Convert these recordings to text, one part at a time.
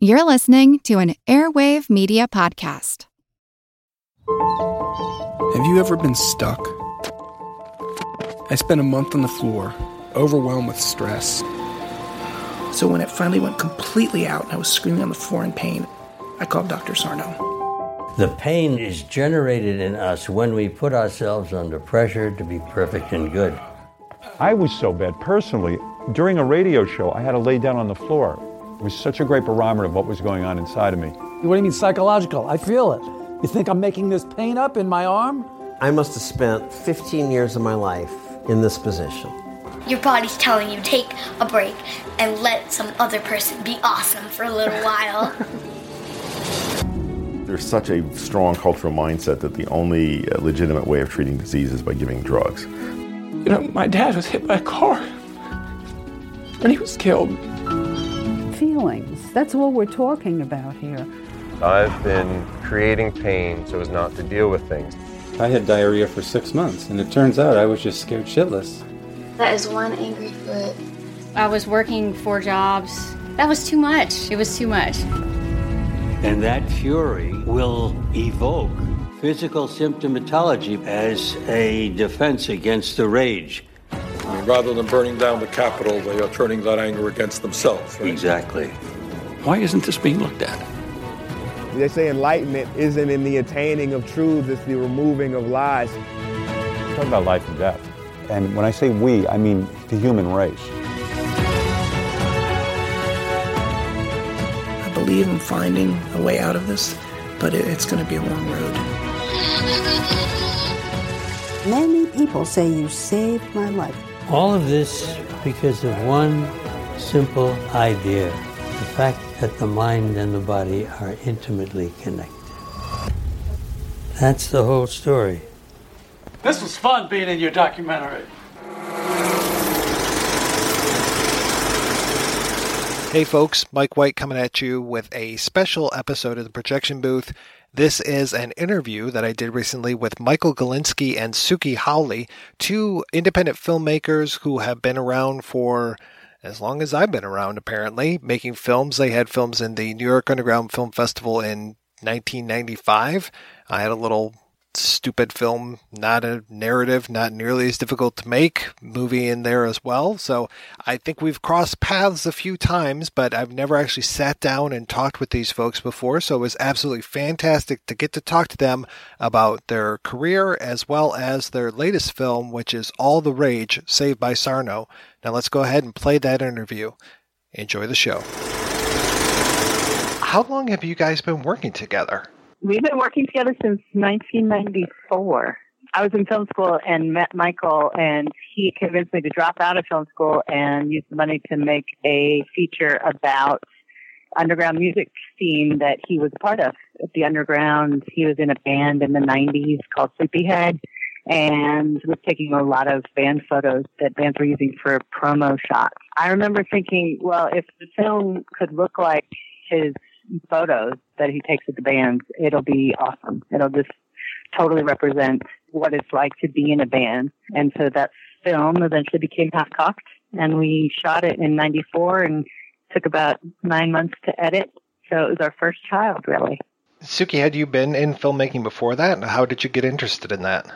You're listening to an Airwave Media Podcast. Have you ever been stuck? I spent a month on the floor, overwhelmed with stress. So when it finally went completely out and I was screaming on the floor in pain, I called Dr. Sarno. The pain is generated in us when we put ourselves under pressure to be perfect and good. I was so bad personally. During a radio show, I had to lay down on the floor. It was such a great barometer of what was going on inside of me. What do you mean psychological? I feel it. You think I'm making this pain up in my arm? I must have spent 15 years of my life in this position. Your body's telling you take a break and let some other person be awesome for a little while. There's such a strong cultural mindset that the only uh, legitimate way of treating disease is by giving drugs. You know, my dad was hit by a car and he was killed feelings. That's all we're talking about here. I've been creating pain so as not to deal with things. I had diarrhea for six months, and it turns out I was just scared shitless. That is one angry foot. I was working four jobs. That was too much. It was too much. And that fury will evoke physical symptomatology as a defense against the rage. I mean, rather than burning down the Capitol, they are turning that anger against themselves. Right? Exactly. Why isn't this being looked at? They say enlightenment isn't in the attaining of truths, it's the removing of lies. Talk about life and death. And when I say we, I mean the human race. I believe in finding a way out of this, but it's going to be a long road. Many people say you saved my life. All of this because of one simple idea the fact that the mind and the body are intimately connected. That's the whole story. This was fun being in your documentary. Hey folks, Mike White coming at you with a special episode of the Projection Booth. This is an interview that I did recently with Michael Galinsky and Suki Hawley, two independent filmmakers who have been around for as long as I've been around, apparently, making films. They had films in the New York Underground Film Festival in 1995. I had a little stupid film, not a narrative, not nearly as difficult to make movie in there as well. So I think we've crossed paths a few times, but I've never actually sat down and talked with these folks before. So it was absolutely fantastic to get to talk to them about their career as well as their latest film, which is All the Rage, Saved by Sarno. Now let's go ahead and play that interview. Enjoy the show. How long have you guys been working together? We've been working together since 1994. I was in film school and met Michael, and he convinced me to drop out of film school and use the money to make a feature about underground music scene that he was part of. At the underground, he was in a band in the 90s called Sleepyhead and was taking a lot of band photos that bands were using for promo shots. I remember thinking, well, if the film could look like his photos that he takes with the bands, it'll be awesome. It'll just totally represent what it's like to be in a band. And so that film eventually became Half Cocked, and we shot it in '94 and took about nine months to edit. So it was our first child, really. Suki, had you been in filmmaking before that? How did you get interested in that?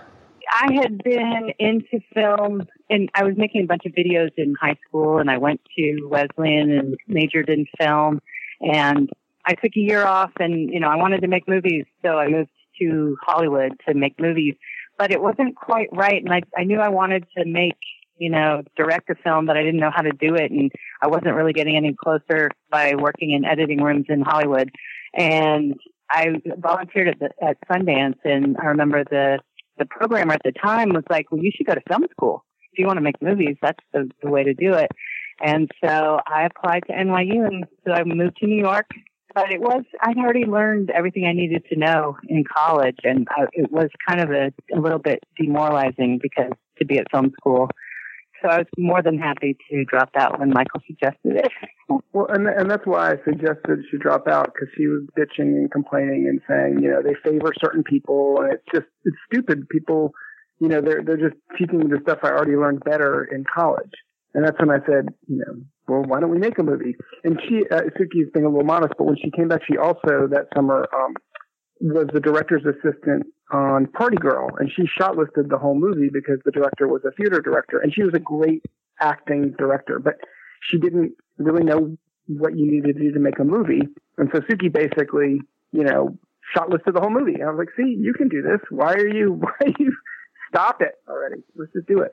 I had been into film and I was making a bunch of videos in high school and I went to Wesleyan and majored in film and I took a year off and, you know, I wanted to make movies. So I moved to Hollywood to make movies, but it wasn't quite right. And I, I knew I wanted to make, you know, direct a film, but I didn't know how to do it. And I wasn't really getting any closer by working in editing rooms in Hollywood. And I volunteered at the, at Sundance and I remember the, the programmer at the time was like, well, you should go to film school. If you want to make movies, that's the, the way to do it. And so I applied to NYU and so I moved to New York but it was I'd already learned everything I needed to know in college, and I, it was kind of a, a little bit demoralizing because to be at film school. So I was more than happy to drop out when Michael suggested it. well, and and that's why I suggested she drop out because she was bitching and complaining and saying, you know, they favor certain people, and it's just it's stupid. People, you know, they're they're just teaching me the stuff I already learned better in college. And that's when I said, you know, well, why don't we make a movie? And she, uh, Suki's being a little modest, but when she came back, she also that summer um, was the director's assistant on Party Girl, and she shortlisted the whole movie because the director was a theater director, and she was a great acting director, but she didn't really know what you needed to do to make a movie. And so Suki basically, you know, shortlisted the whole movie. And I was like, see, you can do this. Why are you, why are you, stop it already. Let's just do it.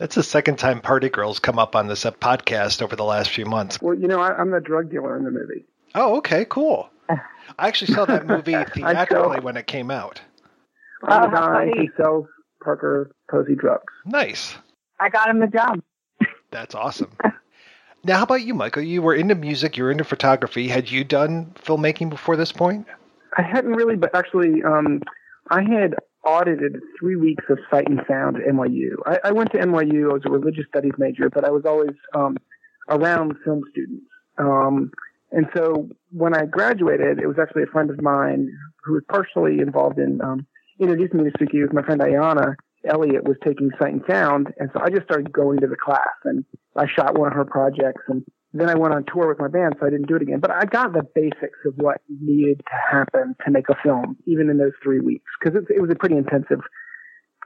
That's the second time Party Girls come up on this uh, podcast over the last few months. Well, you know, I, I'm the drug dealer in the movie. Oh, okay, cool. I actually saw that movie theatrically when it came out. I'm Oh, how guy who sells Parker Posey drugs. Nice. I got him the job. That's awesome. now, how about you, Michael? You were into music, you were into photography. Had you done filmmaking before this point? I hadn't really, but actually, um, I had audited three weeks of sight and sound at NYU. I, I went to NYU. I was a religious studies major, but I was always um, around film students. Um, and so when I graduated, it was actually a friend of mine who was partially involved in um, introducing me to Suki. It was my friend Ayana Elliott was taking sight and sound, and so I just started going to the class, and I shot one of her projects, and then I went on tour with my band, so I didn't do it again. But I got the basics of what needed to happen to make a film, even in those three weeks, because it, it was a pretty intensive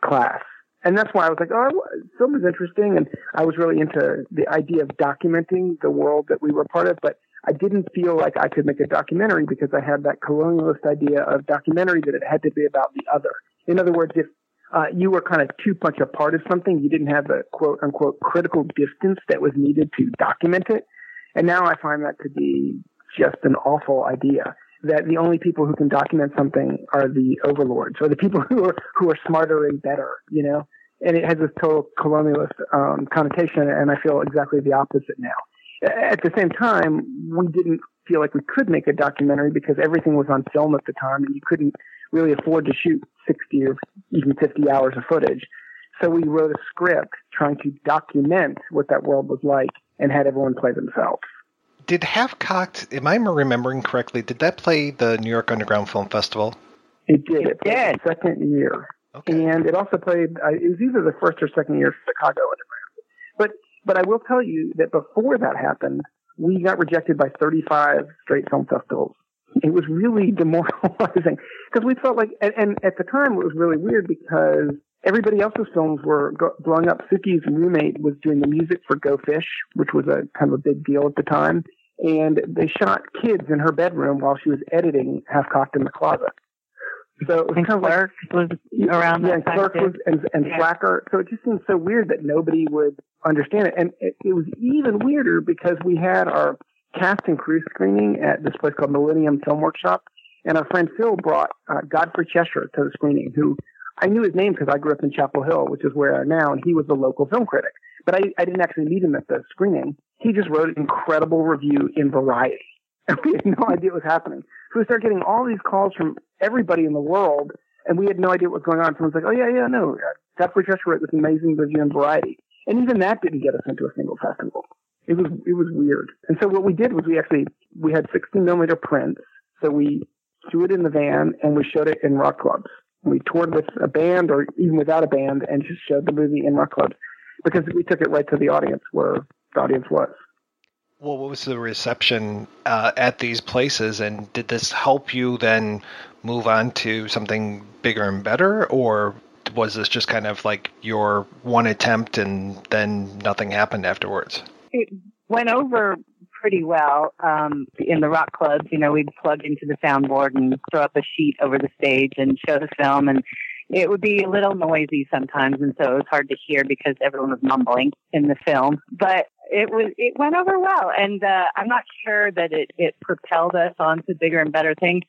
class. And that's why I was like, oh, film is interesting. And I was really into the idea of documenting the world that we were part of. But I didn't feel like I could make a documentary because I had that colonialist idea of documentary that it had to be about the other. In other words, if uh, you were kind of too much a part of something, you didn't have the quote unquote critical distance that was needed to document it. And now I find that to be just an awful idea that the only people who can document something are the overlords or the people who are who are smarter and better, you know. And it has this total colonialist um, connotation, and I feel exactly the opposite now. At the same time, we didn't feel like we could make a documentary because everything was on film at the time, and you couldn't really afford to shoot 60 or even 50 hours of footage. So we wrote a script trying to document what that world was like and had everyone play themselves. Did Half Cocked, am I remembering correctly, did that play the New York Underground Film Festival? It did. It played the second year. And it also played, uh, it was either the first or second year of Chicago Underground. But, but I will tell you that before that happened, we got rejected by 35 straight film festivals. It was really demoralizing because we felt like, and, and at the time it was really weird because everybody else's films were go- blowing up. Suki's roommate was doing the music for Go Fish, which was a kind of a big deal at the time. And they shot kids in her bedroom while she was editing Half Cocked in the Closet. So it was And kind of Clerk was around yeah, that and Clerk was, and, and Yeah. Slacker. So it just seemed so weird that nobody would understand it. And it, it was even weirder because we had our cast and crew screening at this place called Millennium Film Workshop. And our friend Phil brought uh, Godfrey Cheshire to the screening, who I knew his name because I grew up in Chapel Hill, which is where I am now, and he was the local film critic. But I, I didn't actually meet him at the screening. He just wrote an incredible review in Variety. And we had no idea what was happening. So we started getting all these calls from everybody in the world, and we had no idea what was going on. Someone's like, oh, yeah, yeah, no, uh, Godfrey Cheshire wrote this amazing review in Variety. And even that didn't get us into a single festival. It was, it was weird. And so what we did was we actually, we had 16 millimeter prints. So we threw it in the van and we showed it in rock clubs. We toured with a band or even without a band and just showed the movie in rock clubs because we took it right to the audience where the audience was. Well, what was the reception uh, at these places, and did this help you then move on to something bigger and better, or was this just kind of like your one attempt and then nothing happened afterwards? It went over pretty well um, in the rock clubs. You know, we'd plug into the soundboard and throw up a sheet over the stage and show the film, and it would be a little noisy sometimes, and so it was hard to hear because everyone was mumbling in the film. But it was it went over well, and uh, I'm not sure that it it propelled us on to bigger and better things.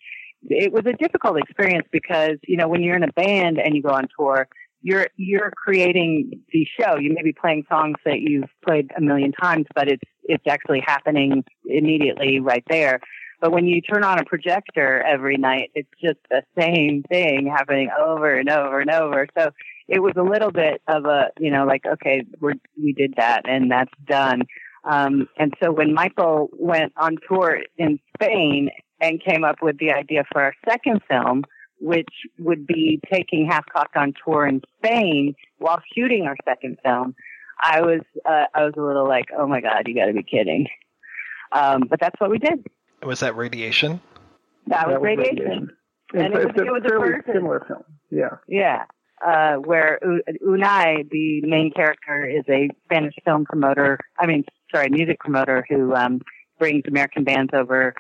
It was a difficult experience because you know when you're in a band and you go on tour, you're you're creating the show. You may be playing songs that you've played a million times, but it's it's actually happening immediately right there. But when you turn on a projector every night, it's just the same thing happening over and over and over. So it was a little bit of a, you know, like, okay, we're, we did that and that's done. Um, and so when Michael went on tour in Spain and came up with the idea for our second film, which would be taking Half Cocked on tour in Spain while shooting our second film, I was uh, I was a little like, oh my god, you got to be kidding. Um, but that's what we did. Was that radiation? That, That was radiation. And It's, it was, it's a it was a fairly person. similar film. Yeah. Yeah. Uh, where U- Unai, the main character, is a Spanish film promoter. I mean, sorry, music promoter who um, brings American bands over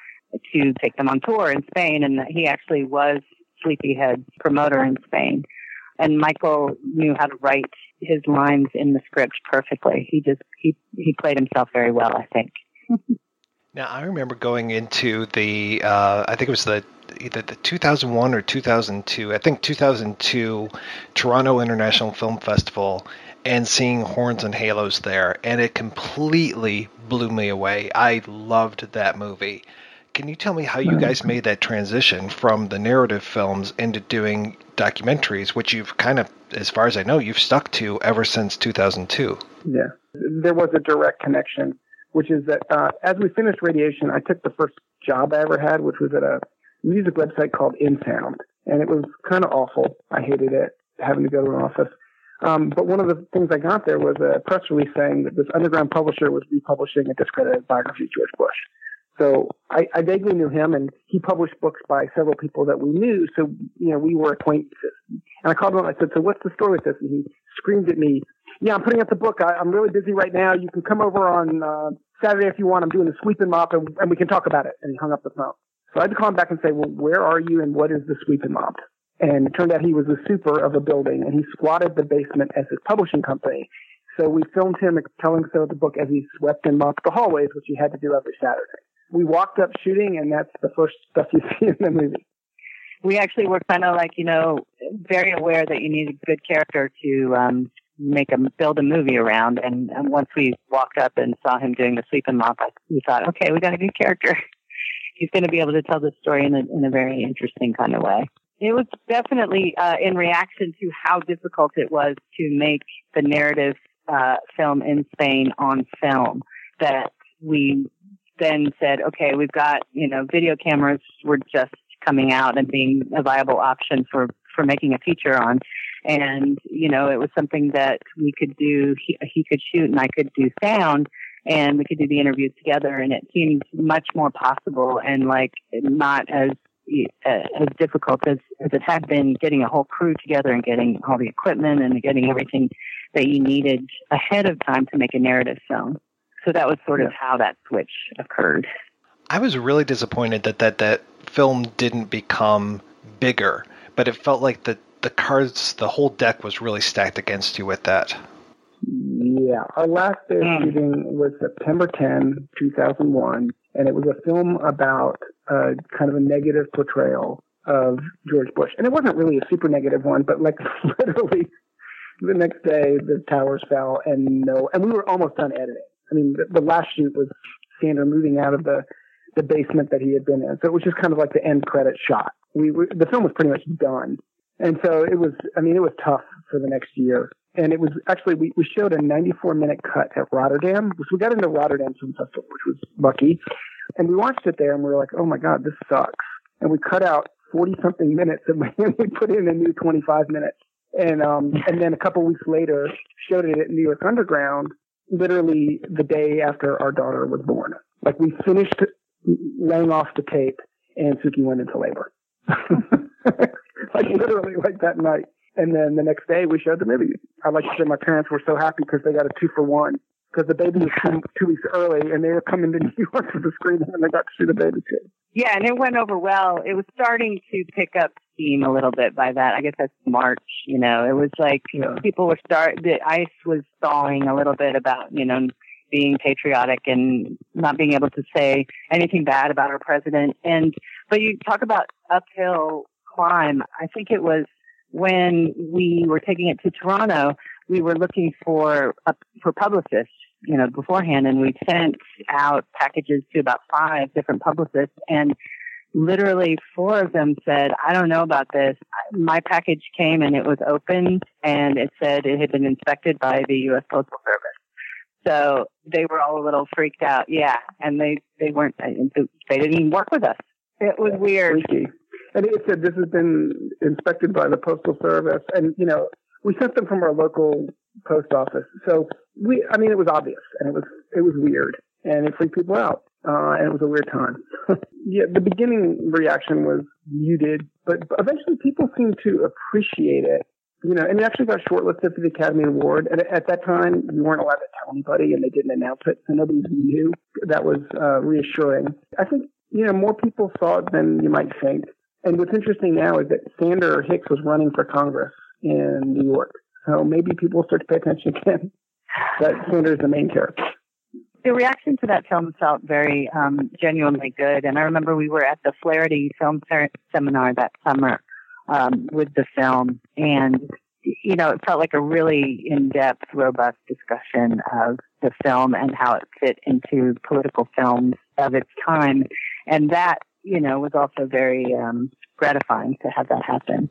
to take them on tour in Spain, and he actually was Sleepyhead's promoter in Spain. And Michael knew how to write his lines in the script perfectly. He just he he played himself very well, I think. Now I remember going into the uh, I think it was the either the 2001 or 2002 I think 2002 Toronto International Film Festival and seeing Horns and Halos there and it completely blew me away. I loved that movie. Can you tell me how you guys made that transition from the narrative films into doing documentaries, which you've kind of, as far as I know, you've stuck to ever since 2002? Yeah. There was a direct connection, which is that uh, as we finished radiation, I took the first job I ever had, which was at a music website called InSound. And it was kind of awful. I hated it, having to go to an office. Um, but one of the things I got there was a press release saying that this underground publisher was republishing a discredited biography of George Bush. So I, I vaguely knew him, and he published books by several people that we knew. So you know, we were acquaintances. And I called him. up. I said, "So what's the story with this?" And he screamed at me, "Yeah, I'm putting out the book. I, I'm really busy right now. You can come over on uh, Saturday if you want. I'm doing the sweep and mop, and, and we can talk about it." And he hung up the phone. So I had to call him back and say, "Well, where are you, and what is the sweep and mop?" And it turned out he was the super of a building, and he squatted the basement as his publishing company. So we filmed him telling so of the book as he swept and mopped the hallways, which he had to do every Saturday we walked up shooting, and that's the first stuff you see in the movie. We actually were kind of like, you know, very aware that you need a good character to um, make a build a movie around. And, and once we walked up and saw him doing the sweep and mop, we thought, okay, we got a good character. He's going to be able to tell the story in a, in a very interesting kind of way. It was definitely uh, in reaction to how difficult it was to make the narrative uh, film in Spain on film that we then said, okay, we've got, you know, video cameras were just coming out and being a viable option for, for making a feature on. And, you know, it was something that we could do, he, he could shoot and I could do sound and we could do the interviews together and it seemed much more possible and like not as, Uh, as difficult as, as it had been getting a whole crew together and getting all the equipment and getting everything that you needed ahead of time to make a narrative film. So that was sort of how that switch occurred. I was really disappointed that that, that film didn't become bigger, but it felt like the, the cards, the whole deck was really stacked against you with that. Yeah. Our last day of hmm. shooting was September 10, 2001, and it was a film about uh, kind of a negative portrayal of George Bush. And it wasn't really a super negative one, but like literally the next day the towers fell and no, and we were almost done editing. I mean, the, the last shoot was Sander moving out of the the basement that he had been in, so it was just kind of like the end credit shot. We, we the film was pretty much done, and so it was. I mean, it was tough for the next year, and it was actually we, we showed a 94 minute cut at Rotterdam, which we got into Rotterdam Film Festival, which was lucky, and we watched it there, and we were like, oh my god, this sucks, and we cut out 40 something minutes, and we, put in a new 25 minutes, and um and then a couple weeks later showed it at New York Underground literally the day after our daughter was born. Like we finished laying off the tape and Suki went into labor. like literally like that night. And then the next day we showed the movie. I like to say my parents were so happy because they got a two for one. Because the baby was two, two weeks early and they were coming to New York for the screening and they got to see the baby too. Yeah, and it went over well. It was starting to pick up steam a little bit by that. I guess that's March, you know. It was like yeah. people were start the ice was thawing a little bit about, you know, being patriotic and not being able to say anything bad about our president. And but you talk about uphill climb. I think it was when we were taking it to Toronto, we were looking for uh, for publicists you know, beforehand and we sent out packages to about five different publicists and literally four of them said, I don't know about this. My package came and it was open and it said it had been inspected by the U.S. Postal Service. So they were all a little freaked out. Yeah. And they, they weren't, they didn't even work with us. It was weird. Freaky. And it said this has been inspected by the Postal Service. And, you know, we sent them from our local post office. So we, I mean, it was obvious and it was, it was weird and it freaked people out. Uh, and it was a weird time. yeah, the beginning reaction was muted, but eventually people seemed to appreciate it. You know, and it actually got shortlisted for the Academy Award. And at that time, you weren't allowed to tell anybody, and they didn't announce it, so nobody knew. That was uh, reassuring. I think you know more people saw it than you might think. And what's interesting now is that Sander Hicks was running for Congress in New York, so maybe people will start to pay attention again. That Sander is the main character the reaction to that film felt very um, genuinely good. And I remember we were at the Flaherty Film Seminar that summer um, with the film, and you know, it felt like a really in-depth, robust discussion of the film and how it fit into political films of its time. And that, you know, was also very um, gratifying to have that happen.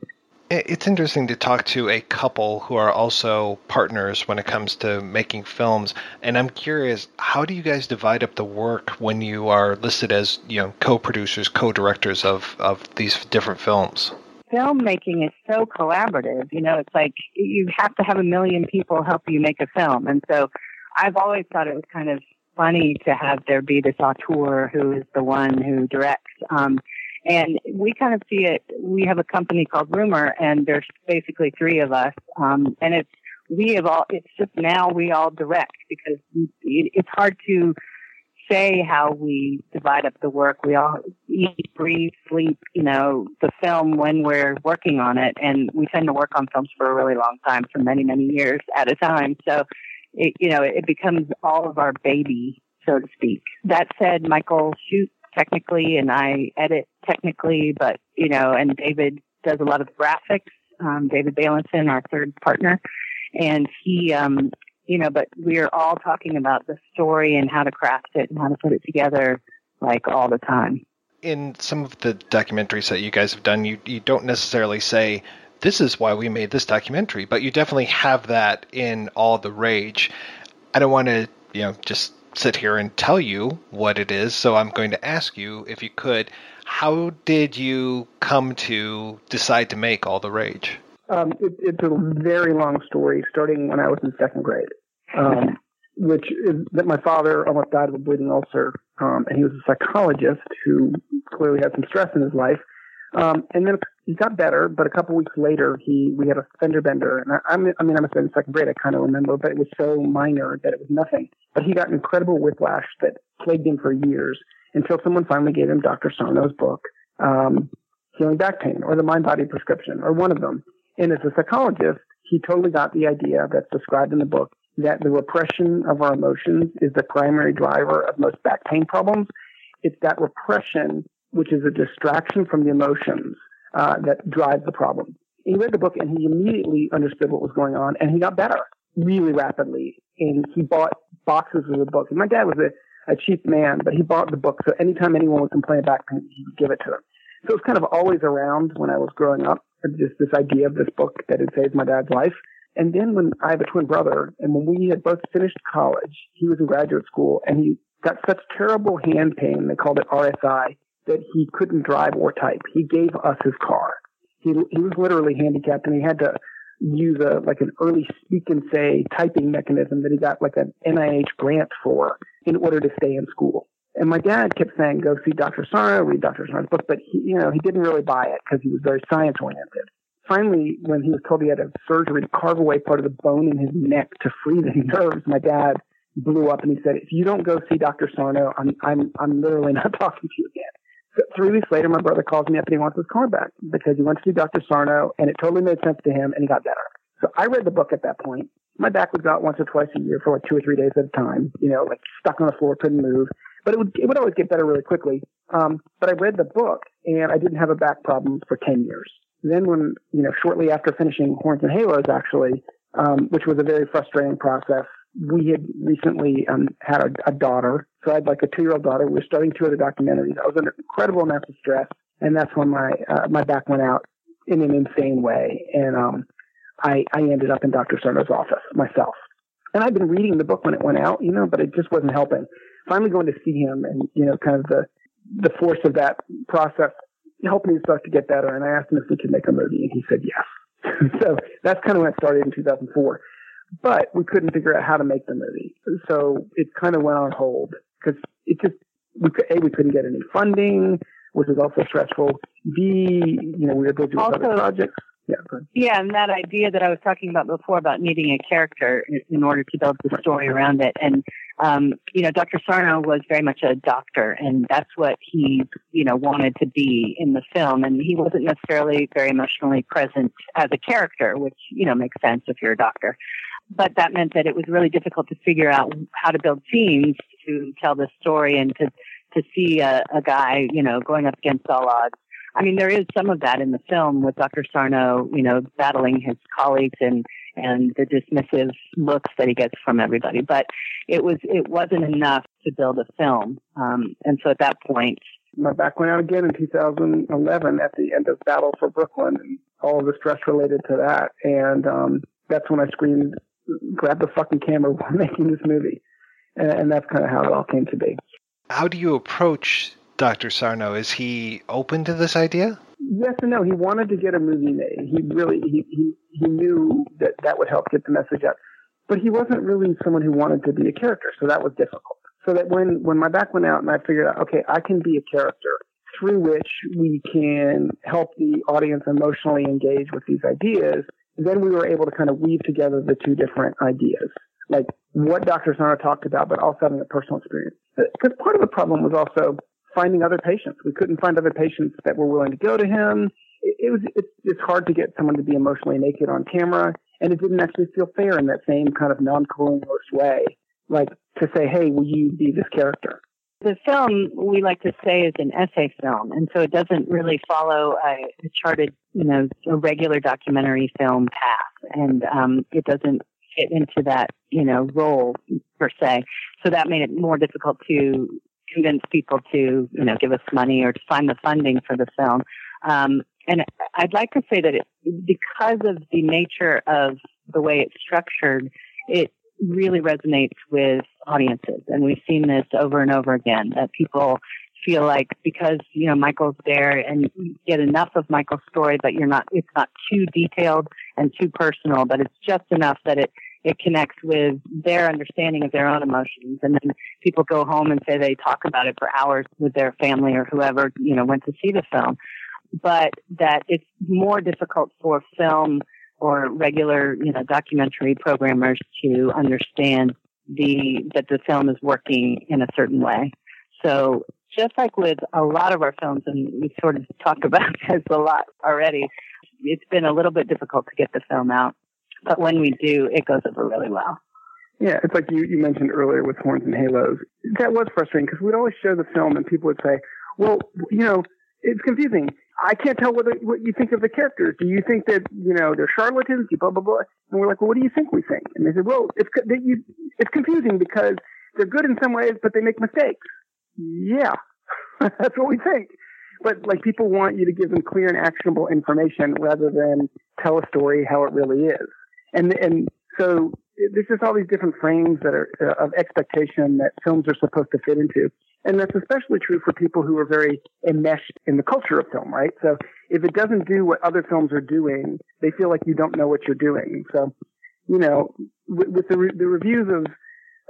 It's interesting to talk to a couple who are also partners when it comes to making films, and I'm curious, how do you guys divide up the work when you are listed as you know co-producers, co-directors of of these different films? Filmmaking is so collaborative. You know, it's like you have to have a million people help you make a film, and so I've always thought it was kind of funny to have there be this auteur who is the one who directs. Um, and we kind of see it. We have a company called Rumur, and there's basically three of us. Um, and it's we have all. It's just now we all direct because it's hard to say how we divide up the work. We all eat, breathe, sleep, you know, the film when we're working on it. And we tend to work on films for a really long time, for many, many years at a time. So, it, you know, it becomes all of our baby, so to speak. That said, Michael shoots technically and I edit technically, but you know, and David does a lot of graphics. Um, David Beilinson, our third partner, and he, um, you know, but we're all talking about the story and how to craft it and how to put it together, like all the time. In some of the documentaries that you guys have done, you you don't necessarily say this is why we made this documentary, but you definitely have that in all the rage. I don't want to, you know, just sit here and tell you what it is. So I'm going to ask you, if you could, how did you come to decide to make All the Rage? Um, it, it's a very long story, starting when I was in second grade, um, which is that my father almost died of a bleeding ulcer, um, and he was a psychologist who clearly had some stress in his life. Um, and then he got better, but a couple weeks later, he we had a fender bender, and I, am I mean, I must have been second grade. I kind of remember, but it was so minor that it was nothing. But he got incredible whiplash that plagued him for years until someone finally gave him Dr. Sarno's book, um, Healing Back Pain, or the Mind Body Prescription, or one of them. And as a psychologist, he totally got the idea that's described in the book that the repression of our emotions is the primary driver of most back pain problems. It's that repression which is a distraction from the emotions uh, that drives the problem. He read the book and he immediately understood what was going on and he got better really rapidly. And he bought boxes of the book. And my dad was a, a cheap man, but he bought the book. So anytime anyone would complain about he would give it to them. So it was kind of always around when I was growing up, just this idea of this book that had saved my dad's life. And then when I have a twin brother, and when we had both finished college, he was in graduate school, and he got such terrible hand pain, they called it RSI, that he couldn't drive or type. He gave us his car. He, he was literally handicapped and he had to use a, like an early speak and say typing mechanism that he got like an NIH grant for in order to stay in school. And my dad kept saying, go see Dr. Sarno, read Dr. Sarno's book, but he, you know, he didn't really buy it because he was very science oriented. Finally, when he was told he had a surgery to carve away part of the bone in his neck to free the nerves, my dad blew up and he said, if you don't go see Dr. Sarno, I'm, I'm, I'm literally not talking to you again three weeks later, my brother calls me up and he wants his car back because he went to see Dr. Sarno and it totally made sense to him and he got better. So I read the book at that point. My back go out once or twice a year for like two or three days at a time, you know, like stuck on the floor, couldn't move. But it would, it would always get better really quickly. Um, but I read the book and I didn't have a back problem for 10 years. Then when, you know, shortly after finishing Horns and Halos actually, um, which was a very frustrating process, we had recently um, had a, a, daughter. Had like a two year old daughter. We were starting two other documentaries. I was under incredible amounts of stress. And that's when my, uh, my back went out in an insane way. And, um, I, I ended up in Dr. Sarno's office myself. And I'd been reading the book when it went out, you know, but it just wasn't helping. Finally going to see him and, you know, kind of the, the force of that process helped me start to get better. And I asked him if we could make a movie and he said yes. so that's kind of when it started in 2004. but we couldn't figure out how to make the movie. So it kind of went on hold because it just, we could, A, we couldn't get any funding, which is also stressful. B, you know, we were busy with other projects. Yeah. Yeah, and that idea that I was talking about before about needing a character in- in order to build the story around it. And, um, you know, Dr. Sarno was very much a doctor, and that's what he, you know, wanted to be in the film. And he wasn't necessarily very emotionally present as a character, which, you know, makes sense if you're a doctor. But that meant that it was really difficult to figure out how to build scenes to tell this story and to, to see a, a guy, you know, going up against all odds. I mean, there is some of that in the film with Dr. Sarno, you know, battling his colleagues and, and the dismissive looks that he gets from everybody. But it was, it wasn't enough to build a film. Um, and so at that point, my back went out again in 2011 at the end of Battle for Brooklyn and all the stress related to that. And um, that's when I screamed, grab the fucking camera while making this movie. And, and that's kind of how it all came to be. How do you approach Dr. Sarno? Is he open to this idea? Yes and no. He wanted to get a movie made. He really, he, he, he knew that that would help get the message out. But he wasn't really someone who wanted to be a character. So that was difficult. So that when, when my back went out and I figured out, okay, I can be a character through which we can help the audience emotionally engage with these ideas, then we were able to kind of weave together the two different ideas. Like what Dr. Sarno talked about, but also having a personal experience. Because part of the problem was also finding other patients. We couldn't find other patients that were willing to go to him. It, it was it's, it's hard to get someone to be emotionally naked on camera, and it didn't actually feel fair in that same kind of non-colonialist way, like to say, "Hey, will you be this character?" The film we like to say is an essay film, and so it doesn't really follow a, charted, you know, a regular documentary film path, and um, it doesn't fit into that, you know, role per se. So that made it more difficult to convince people to, you know, give us money or to find the funding for the film. Um, and I'd like to say that it, because of the nature of the way it's structured, it really resonates with audiences. And we've seen this over and over again that people feel like because, you know, Michael's there and you get enough of Michael's story, but you're not, it's not too detailed and too personal, but it's just enough that it, it connects with their understanding of their own emotions. And then people go home and say they talk about it for hours with their family or whoever, you know, went to see the film. But that it's more difficult for film or regular, you know, documentary programmers to understand the, that the film is working in a certain way. So just like with a lot of our films, and we sort of talked about this a lot already, it's been a little bit difficult to get the film out. But when we do, it goes over really well. Yeah, it's like you, you mentioned earlier with Horns and Halos. That was frustrating because we'd always show the film and people would say, well, you know, it's confusing. I can't tell what, what you think of the characters. Do you think that, you know, they're charlatans? Blah, blah, blah. And we're like, well, what do you think we think? And they said, well, it's, you, it's confusing because they're good in some ways, but they make mistakes. Yeah, that's what we think. But like people want you to give them clear and actionable information rather than tell a story how it really is. And, and so there's just all these different frames that are uh, of expectation that films are supposed to fit into. And that's especially true for people who are very enmeshed in the culture of film, right? So if it doesn't do what other films are doing, they feel like you don't know what you're doing. So, you know, with, with the, re- the reviews of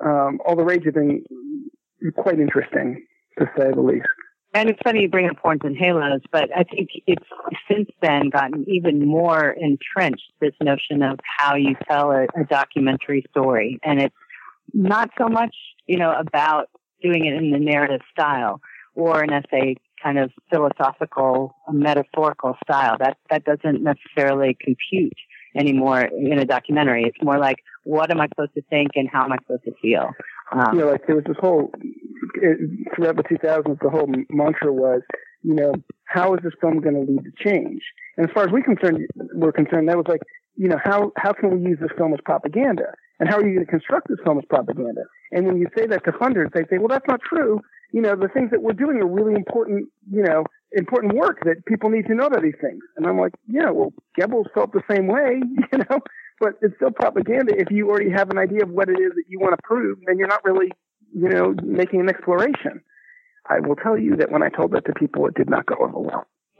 um, All the Rage have been quite interesting, to say the least. And it's funny you bring up horns and halos, but I think it's since then gotten even more entrenched, this notion of how you tell a, a documentary story. And it's not so much, you know, about doing it in the narrative style or an essay kind of philosophical, metaphorical style. That, that doesn't necessarily compute anymore in a documentary. It's more like, what am I supposed to think and how am I supposed to feel? Um, know, like there was this whole throughout the 2000s, the whole mantra was, you know, how is this film going to lead to change? And as far as we concerned, we're concerned, that was like, you know, how how can we use this film as propaganda? And how are you going to construct this film as propaganda? And when you say that to funders, they say, well, that's not true. You know, the things that we're doing are really important, you know, important work that people need to know about these things. And I'm like, yeah, well, Goebbels felt the same way, you know, but it's still propaganda. If you already have an idea of what it is that you want to prove, then you're not really, you know, making an exploration. I will tell you that when I told that to people, it did not go over well.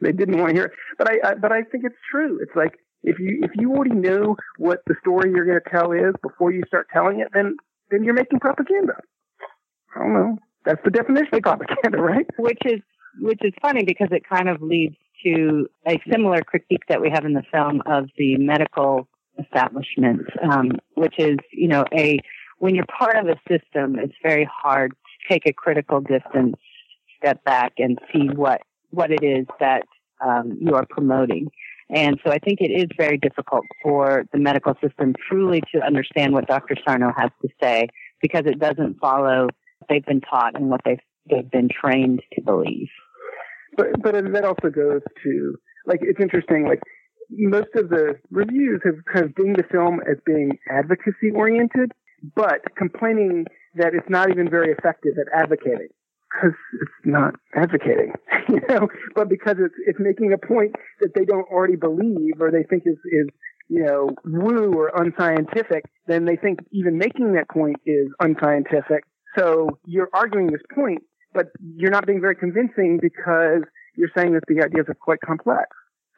they didn't want to hear it. But I, I, but I think it's true. It's like If you if you already know what the story you're going to tell is before you start telling it, then then you're making propaganda. I don't know. That's the definition of propaganda, right? Which is which is funny because it kind of leads to a similar critique that we have in the film of the medical establishment, um, which is you know a when you're part of a system, it's very hard to take a critical distance, step back, and see what what it is that um, you are promoting. And so I think it is very difficult for the medical system truly to understand what Dr. Sarno has to say because it doesn't follow what they've been taught and what they've, they've been trained to believe. But, but that also goes to, like, it's interesting, like, most of the reviews have, have dinged the film as being advocacy oriented, but complaining that it's not even very effective at advocating because it's not advocating, you know, but because it's it's making a point that they don't already believe or they think is is you know woo or unscientific, then they think even making that point is unscientific. So you're arguing this point, but you're not being very convincing because you're saying that the ideas are quite complex.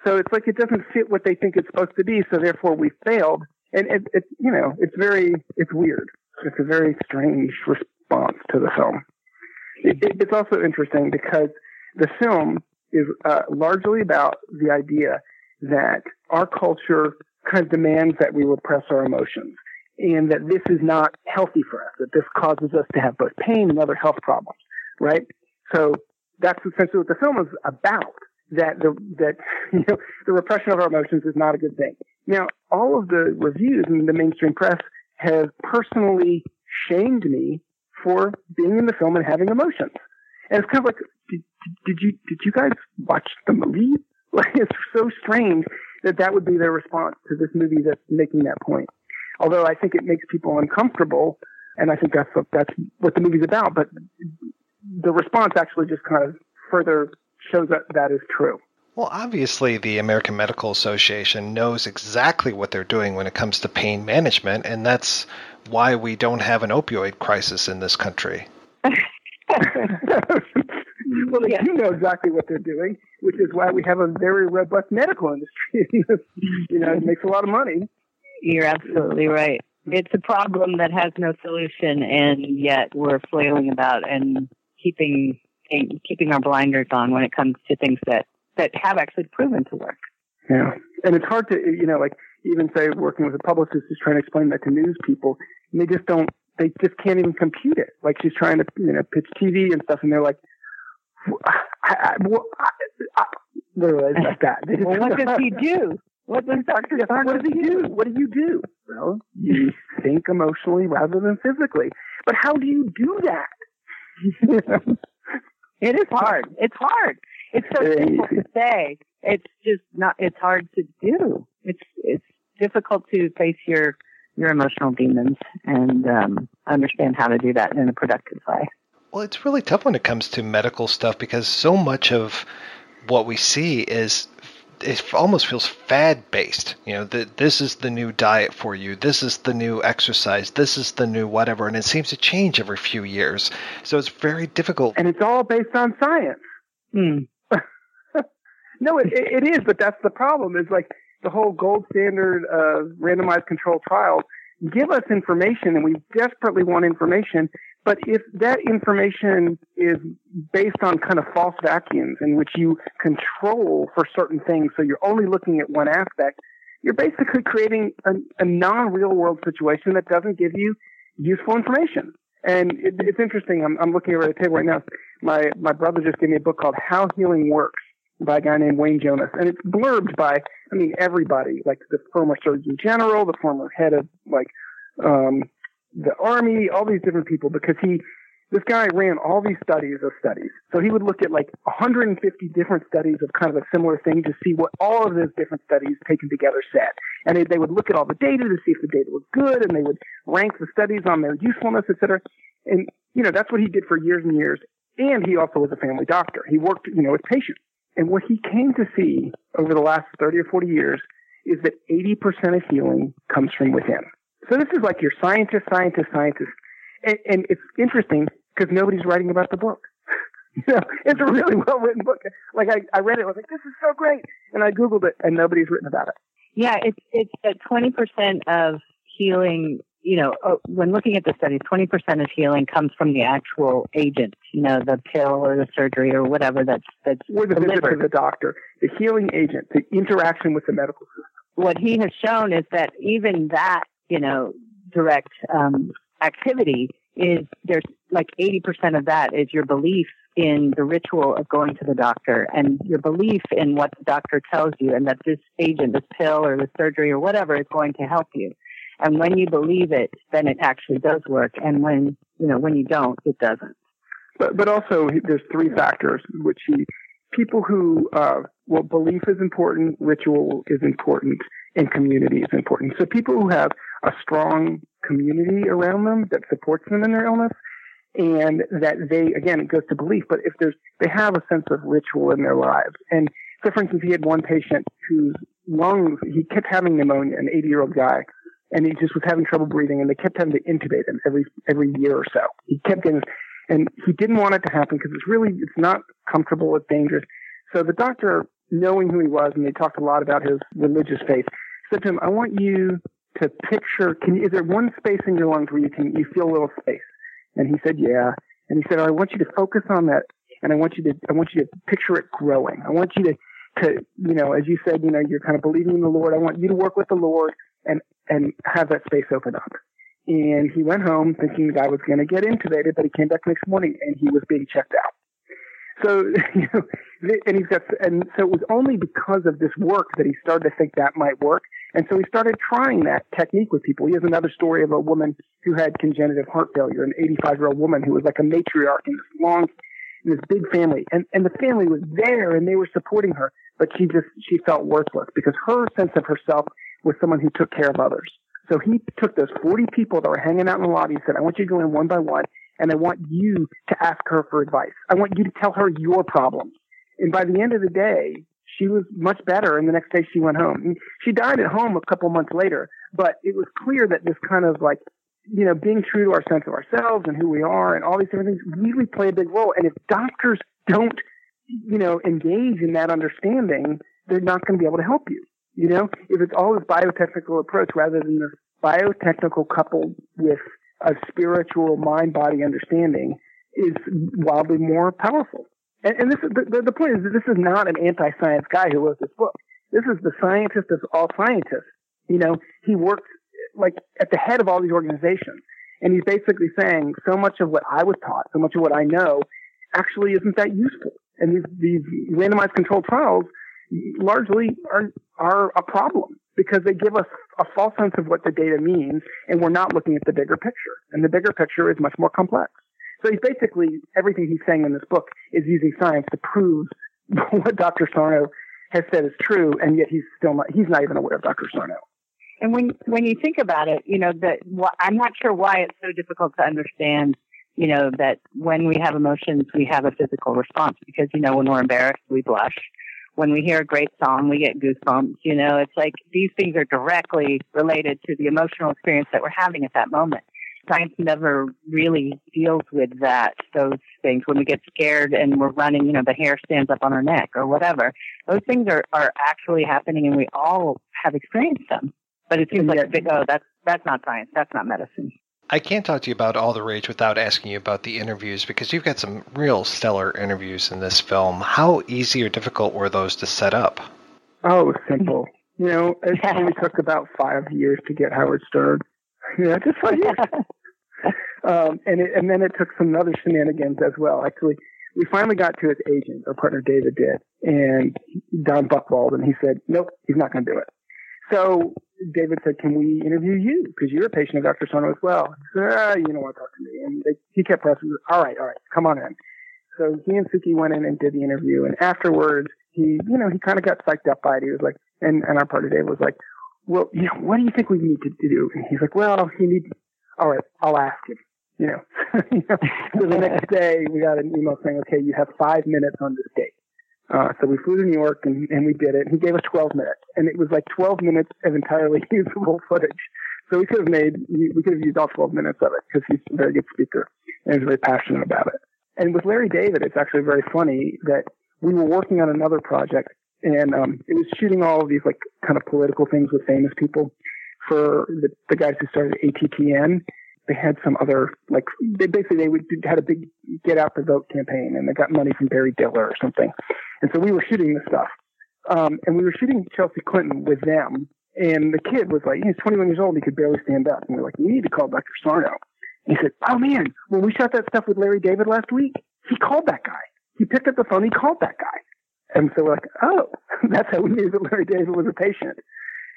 So it's like it doesn't fit what they think it's supposed to be. So therefore we failed. And it, it you know, it's very, it's weird. It's a very strange response to the film. It, it, it's also interesting because the film is uh, largely about the idea that our culture kind of demands that we repress our emotions and that this is not healthy for us, that this causes us to have both pain and other health problems, right? So that's essentially what the film is about. That the that you know the repression of our emotions is not a good thing. Now, all of the reviews in the mainstream press have personally shamed me for being in the film and having emotions. And it's kind of like, did, did you did you guys watch the movie? Like it's so strange that that would be their response to this movie that's making that point. Although I think it makes people uncomfortable, and I think that's what, that's what the movie's about. But the response actually just kind of further shows that that is true. Well, obviously, the American Medical Association knows exactly what they're doing when it comes to pain management, and that's why we don't have an opioid crisis in this country. well, they do know exactly what they're doing, which is why we have a very robust medical industry. you know, it makes a lot of money. You're absolutely right. It's a problem that has no solution, and yet we're flailing about and keeping keeping our blinders on when it comes to things that that have actually proven to work. Yeah, and it's hard to you know like even say working with a publicist who's trying to explain that to news people, and they just don't they just can't even compute it. Like she's trying to you know pitch TV and stuff, and they're like, I, I, well, I, I, literally like that. well, what does he do? What does Dr. What does he do? What do you do? Well, you think emotionally rather than physically. But how do you do that? it is hard. It's hard. It's so simple to say. It's just not. It's hard to do. It's it's difficult to face your your emotional demons and um, understand how to do that in a productive way. Well, it's really tough when it comes to medical stuff because so much of what we see is it almost feels fad based. You know, that this is the new diet for you. This is the new exercise. This is the new whatever, and it seems to change every few years. So it's very difficult. And it's all based on science. Hmm. no, it, it is, but that's the problem. Is like the whole gold standard of randomized controlled trials give us information, and we desperately want information. But if that information is based on kind of false vacuums in which you control for certain things, so you're only looking at one aspect, you're basically creating a, a non-real world situation that doesn't give you useful information. And it, it's interesting. I'm, I'm looking over at the table right now. My my brother just gave me a book called How Healing Works by a guy named Wayne Jonas, and it's blurbed by I mean everybody, like the former Surgeon General, the former head of like um, the army, all these different people, because he, this guy ran all these studies of studies. So he would look at like 150 different studies of kind of a similar thing to see what all of those different studies taken together said. And they, they would look at all the data to see if the data was good, and they would rank the studies on their usefulness, et cetera. And, you know, that's what he did for years and years. And he also was a family doctor. He worked, you know, with patients. And what he came to see over the last 30 or 40 years is that 80% of healing comes from within. So this is like your scientist, scientist, scientist. And, and it's interesting because nobody's writing about the book. you know, it's a really well written book. Like I, I read it, I was like, this is so great. And I Googled it and nobody's written about it. Yeah, it's it's that twenty percent of healing. You know, uh, when looking at the studies, twenty percent of healing comes from the actual agent. You know, the pill or the surgery or whatever that's that's or the visit delivered. to the doctor, the healing agent, the interaction with the medical system. What he has shown is that even that, you know, direct um, activity is there's like eighty percent of that is your belief in the ritual of going to the doctor and your belief in what the doctor tells you and that this agent, this pill or the surgery or whatever is going to help you. And when you believe it, then it actually does work. And when, you know, when you don't, it doesn't. But, but also there's three factors which he, people who, uh, well, belief is important, ritual is important, and community is important. So people who have a strong community around them that supports them in their illness and that they again it goes to belief but if there's they have a sense of ritual in their lives and so for instance he had one patient whose lungs he kept having pneumonia an 80 year old guy and he just was having trouble breathing and they kept having to intubate him every every year or so he kept getting and he didn't want it to happen because it's really it's not comfortable it's dangerous so the doctor knowing who he was and they talked a lot about his religious faith said to him i want you to picture can you, is there one space in your lungs where you can you feel a little space and he said, yeah. And he said, I want you to focus on that. And I want you to, I want you to picture it growing. I want you to, to, you know, as you said, you know, you're kind of believing in the Lord. I want you to work with the Lord and, and have that space open up. And he went home thinking the guy was going to get intubated, but he came back next morning and he was being checked out. So, you know, and he's got, and so it was only because of this work that he started to think that might work. And so he started trying that technique with people. He has another story of a woman who had congenital heart failure, an 85 year old woman who was like a matriarch in this long, in this big family. And, and the family was there and they were supporting her, but she just, she felt worthless because her sense of herself was someone who took care of others. So he took those 40 people that were hanging out in the lobby and said, I want you to go in one by one and I want you to ask her for advice. I want you to tell her your problems. And by the end of the day, she was much better. And the next day she went home. She died at home a couple months later, but it was clear that this kind of like, you know, being true to our sense of ourselves and who we are and all these different things really play a big role. And if doctors don't, you know, engage in that understanding, they're not going to be able to help you. You know, if it's all this biotechnical approach rather than this biotechnical coupled with a spiritual mind body understanding is wildly more powerful. And, and this is the, the point is that this is not an anti-science guy who wrote this book. This is the scientist of all scientists. You know, he works like at the head of all these organizations, and he's basically saying so much of what I was taught, so much of what I know, actually isn't that useful. And these these randomized controlled trials largely are are a problem because they give us a false sense of what the data means, and we're not looking at the bigger picture. And the bigger picture is much more complex. So he's basically everything he's saying in this book is using science to prove what Dr. Sarno has said is true, and yet he's still not he's not even aware of Dr. Sarno. And when when you think about it, you know that wh- I'm not sure why it's so difficult to understand. You know that when we have emotions, we have a physical response because you know when we're embarrassed, we blush. When we hear a great song, we get goosebumps. You know, it's like these things are directly related to the emotional experience that we're having at that moment science never really deals with that, those things. When we get scared and we're running, you know, the hair stands up on our neck or whatever. Those things are, are actually happening and we all have experienced them. But it seems like a big, oh, that's, that's not science. That's not medicine. I can't talk to you about All the Rage without asking you about the interviews because you've got some real stellar interviews in this film. How easy or difficult were those to set up? Oh, simple. You know, it only took about five years to get Howard Stern. Yeah, just five years. um, and it, and then it took some other shenanigans as well. Actually, we finally got to his agent, our partner David did, and Don Buchwald, and he said, nope, he's not going to do it. So David said, can we interview you? Because you're a patient of Dr. Sarno as well. He said, ah, you don't want to talk to me. And they, he kept pressing, all right, all right, come on in. So he and Suki went in and did the interview. And afterwards, he, you know, he kind of got psyched up by it. He was like, and, and our partner David was like, well, you know, what do you think we need to do? And he's like, well, he needs, all right, I'll ask him. You know, you know so the next day we got an email saying, okay, you have five minutes on this date. Uh, so we flew to New York and, and we did it. He gave us 12 minutes and it was like 12 minutes of entirely usable footage. So we could have made, we could have used all 12 minutes of it because he's a very good speaker and he's very passionate about it. And with Larry David, it's actually very funny that we were working on another project and um, it was shooting all of these like kind of political things with famous people for the, the guys who started ATTN. They had some other like they basically they would had a big get out the vote campaign, and they got money from Barry Diller or something. And so we were shooting this stuff, um, and we were shooting Chelsea Clinton with them. And the kid was like, he's 21 years old, he could barely stand up. And we're like, you need to call Dr. Sarno. And he said, oh man, when we shot that stuff with Larry David last week, he called that guy. He picked up the phone, he called that guy. And so we're like, oh, that's how we knew that Larry David was a patient.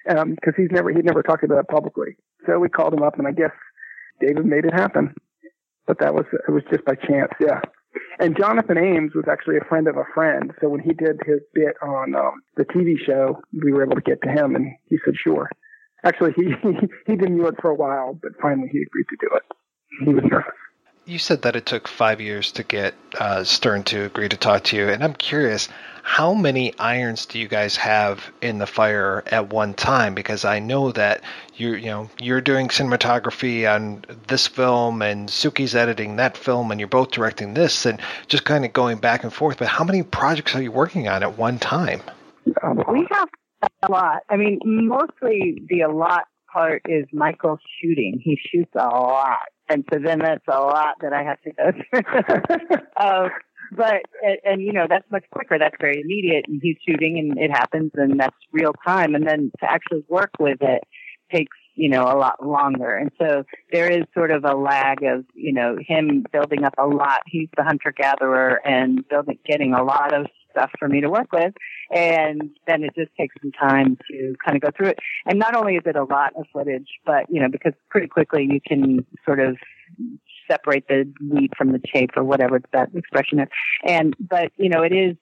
Um, cause he's never, he'd never talked about it publicly. So we called him up and I guess David made it happen. But that was, it was just by chance. Yeah. And Jonathan Ames was actually a friend of a friend. So when he did his bit on um, the TV show, we were able to get to him, and he said sure. Actually, he he, didn't do it for a while, but finally he agreed to do it. He was nervous. You said that it took five years to get uh, Stern to agree to talk to you, and I'm curious, how many irons do you guys have in the fire at one time? Because I know that you you know you're doing cinematography on this film, and Suki's editing that film, and you're both directing this, and just kind of going back and forth. But how many projects are you working on at one time? We have a lot. I mean, mostly the a lot part is Michael shooting. He shoots a lot and so then that's a lot that I have to go through. um, but and, and you know that's much quicker. That's very immediate, and he's shooting, and it happens, and that's real time. And then to actually work with it takes you know a lot longer. And so there is sort of a lag of you know him building up a lot. He's the hunter gatherer and building, getting a lot of stuff for me to work with. And then it just takes some time to kind of go through it. And not only is it a lot of footage, but, you know, because pretty quickly you can sort of separate the wheat from the chaff or whatever that expression is. And, but, you know, it is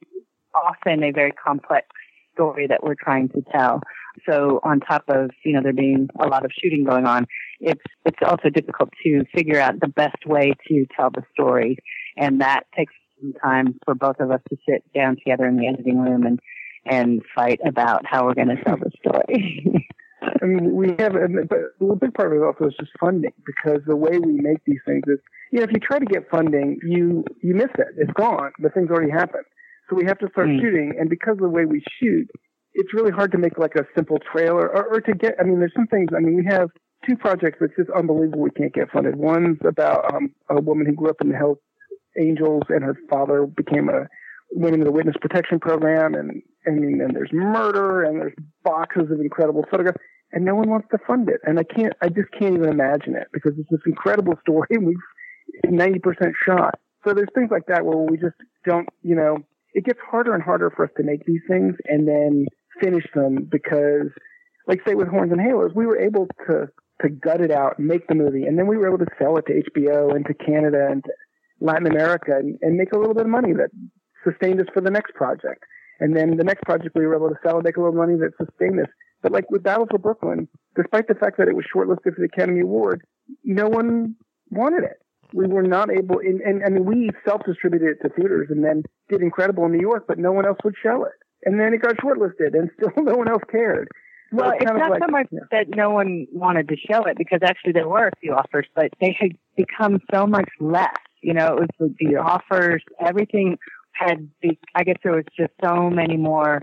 often a very complex story that we're trying to tell. So on top of, you know, there being a lot of shooting going on, it's, it's also difficult to figure out the best way to tell the story. And that takes some time for both of us to sit down together in the editing room and and fight about how we're going to tell the story. I mean, we have, but a big part of it also is just funding because the way we make these things is, you know, if you try to get funding, you you miss it. It's gone. The thing's already happened. So we have to start mm. shooting, and because of the way we shoot, it's really hard to make like a simple trailer or, or to get. I mean, there's some things. I mean, we have two projects that's just unbelievable. We can't get funded. One's about um, a woman who grew up in the Hells Angels, and her father became a went into the witness protection program, and and there's murder, and there's boxes of incredible photographs, and no one wants to fund it, and I can't, I just can't even imagine it because it's this incredible story, and we've 90% shot. So there's things like that where we just don't, you know, it gets harder and harder for us to make these things and then finish them because, like say with Horns and Halos, we were able to to gut it out, and make the movie, and then we were able to sell it to HBO and to Canada and to Latin America and, and make a little bit of money that sustained us for the next project. And then the next project we were able to sell and make a little money that sustained us. But like with Battle for Brooklyn, despite the fact that it was shortlisted for the Academy Award, no one wanted it. We were not able, and, and I mean, we self-distributed it to theaters and then did incredible in New York, but no one else would show it. And then it got shortlisted and still no one else cared. So well, it's, it's not like, so much yeah. that no one wanted to show it because actually there were a few offers, but they had become so much less you know, it was the, the offers, everything had, the, I guess there was just so many more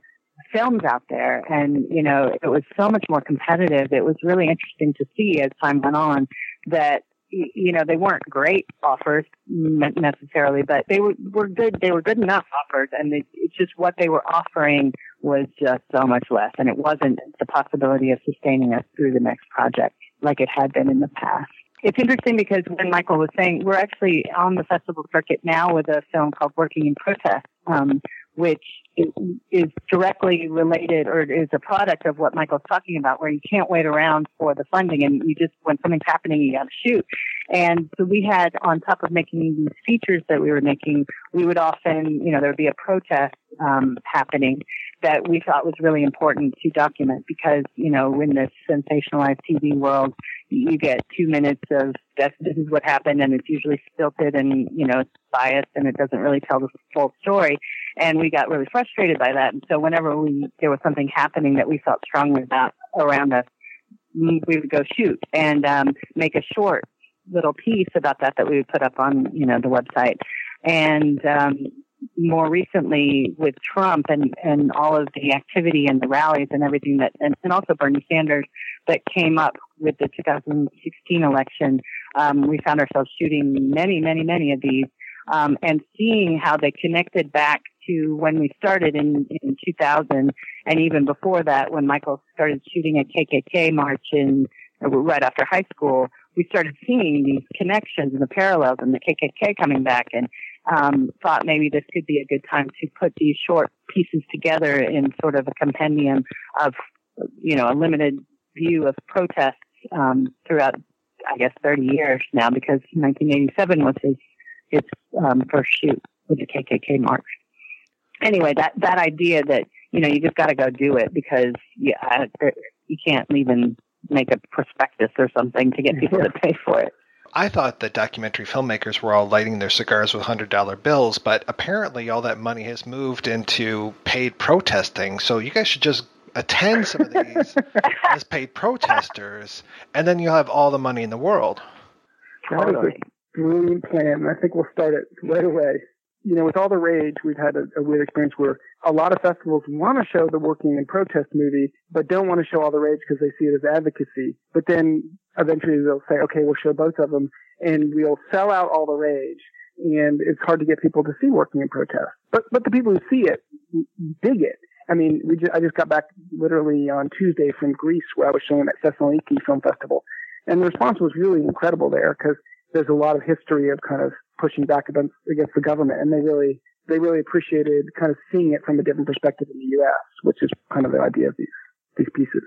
films out there and, you know, it was so much more competitive. It was really interesting to see as time went on that, you know, they weren't great offers necessarily, but they were, were good. They were good enough offers and it, it's just what they were offering was just so much less. And it wasn't the possibility of sustaining us through the next project like it had been in the past. It's interesting because when Michael was saying, we're actually on the festival circuit now with a film called Working in Protest, um, which is directly related or is a product of what Michael's talking about, where you can't wait around for the funding and you just, when something's happening, you got to shoot. And so we had, on top of making these features that we were making, we would often, you know, there would be a protest um, happening that we thought was really important to document because, you know, in this sensationalized TV world, you get two minutes of this, this is what happened and it's usually stilted and, you know, it's biased and it doesn't really tell the full story. And we got really frustrated by that. And so whenever we, there was something happening that we felt strongly about around us, we would go shoot and, um, make a short little piece about that that we would put up on, you know, the website. And, um, more recently with Trump and, and all of the activity and the rallies and everything that, and, and also Bernie Sanders that came up with the 2016 election, um, we found ourselves shooting many, many, many of these, um, and seeing how they connected back to when we started in, in 2000 and even before that when Michael started shooting a KKK march in right after high school, we started seeing these connections and the parallels and the KKK coming back and um, thought maybe this could be a good time to put these short pieces together in sort of a compendium of, you know, a limited view of protests um, throughout, I guess, 30 years now because 1987 was his his um, first shoot with the KKK march. Anyway, that that idea that you know you just got to go do it because yeah, you can't even make a prospectus or something to get people to pay for it. I thought that documentary filmmakers were all lighting their cigars with $100 bills, but apparently all that money has moved into paid protesting. So you guys should just attend some of these as paid protesters, and then you'll have all the money in the world. That is a brilliant plan. I think we'll start it right away you know, with all the rage, we've had a, a weird experience where a lot of festivals want to show the working and protest movie, but don't want to show all the rage because they see it as advocacy. But then eventually they'll say, okay, we'll show both of them and we'll sell out all the rage. And it's hard to get people to see working and protest. But, but the people who see it dig it. I mean, we just, I just got back literally on Tuesday from Greece where I was showing at Thessaloniki Film Festival. And the response was really incredible there because there's a lot of history of kind of pushing back against, the government, and they really they really appreciated kind of seeing it from a different perspective in the U.S., which is kind of the idea of these these pieces.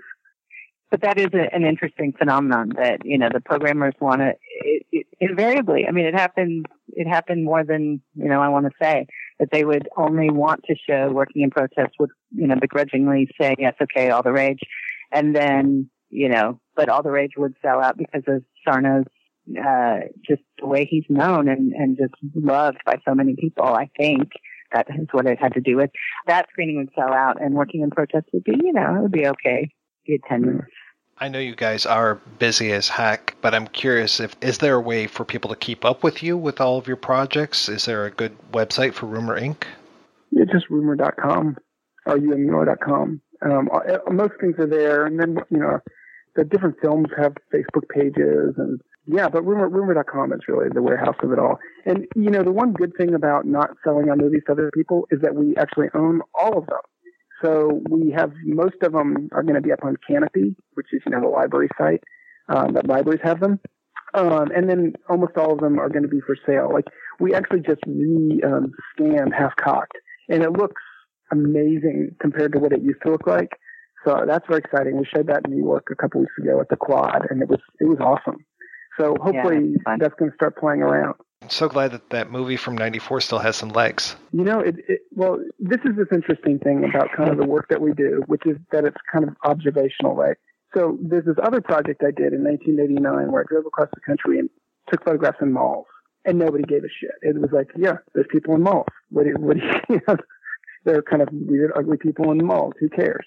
But that is a, an interesting phenomenon that you know the programmers want to it, it, invariably. I mean, it happened. It happened more than you know. I want to say that they would only want to show working in protest would you know begrudgingly say yes, okay, all the rage, and then you know, but all the rage would sell out because of Sarno's uh, just the way he's known and, and just loved by so many people. I think that is what it had to do with. That screening would sell out, and working in protest would be, you know, it would be okay. The attendance. I know you guys are busy as heck, but I'm curious if is there a way for people to keep up with you with all of your projects? Is there a good website for Rumur Inc? Yeah, just rumur.com or umur.com. Um, uh, most things are there, and then you know the different films have Facebook pages and yeah, but Rumur rumur.com is really the warehouse of it all. And you know, the one good thing about not selling our movies to other people is that we actually own all of them. So we have most of them are going to be up on Kanopy, which is you know the library site um, that libraries have them, um, and then almost all of them are going to be for sale. Like we actually just re um, scanned Half Cocked, and it looks amazing compared to what it used to look like. So that's very exciting. We showed that in New York a couple weeks ago at the Quad, and it was it was awesome. So hopefully yeah, that's going to start playing around. I'm so glad that that movie from '94 still has some legs. You know, it, it, well, this is this interesting thing about kind of the work that we do, which is that it's kind of observational, right? So there's this other project I did in 1989 where I drove across the country and took photographs in malls, and nobody gave a shit. It was like, yeah, there's people in malls. What do you, what do you, you know, they're kind of weird, ugly people in malls. Who cares?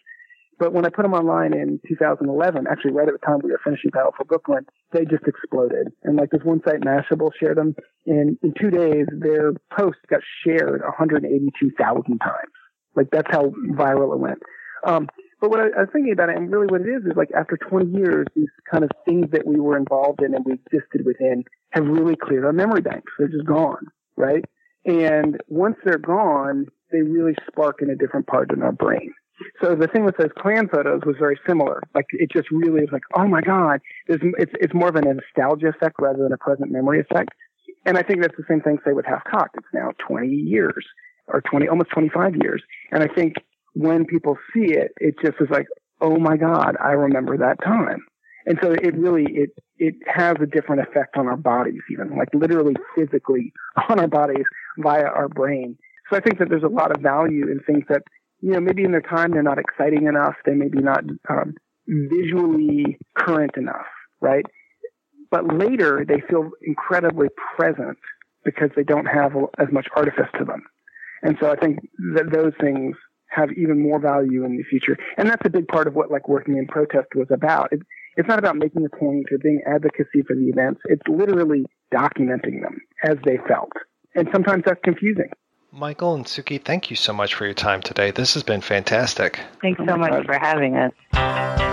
But when I put them online in 2011, actually right at the time we were finishing Battle for Brooklyn, they just exploded. And like this one site, Mashable, shared them. And in two days, their post got shared 182,000 times. Like that's how viral it went. Um, but what I, I was thinking about it, and really what it is, is like after 20 years, these kind of things that we were involved in and we existed within have really cleared our memory banks. They're just gone, right? And once they're gone, they really spark in a different part in our brain. So the thing with those Klan photos was very similar. Like it just really is like, oh my god, it's it's, it's more of a nostalgia effect rather than a present memory effect. And I think that's the same thing say with Half Cocked. It's now 20 years or 20, almost 25 years. And I think when people see it, it just is like, oh my god, I remember that time. And so it really it it has a different effect on our bodies, even like literally physically on our bodies via our brain. So I think that there's a lot of value in things that you know, maybe in their time they're not exciting enough. They may be not um, visually current enough, right? But later they feel incredibly present because they don't have as much artifice to them. And so I think that those things have even more value in the future. And that's a big part of what like working in protest was about. It, it's not about making a point or being advocacy for the events. It's literally documenting them as they felt. And sometimes that's confusing. Michael and Suki, thank you so much for your time today. This has been fantastic. Thanks so much for having us.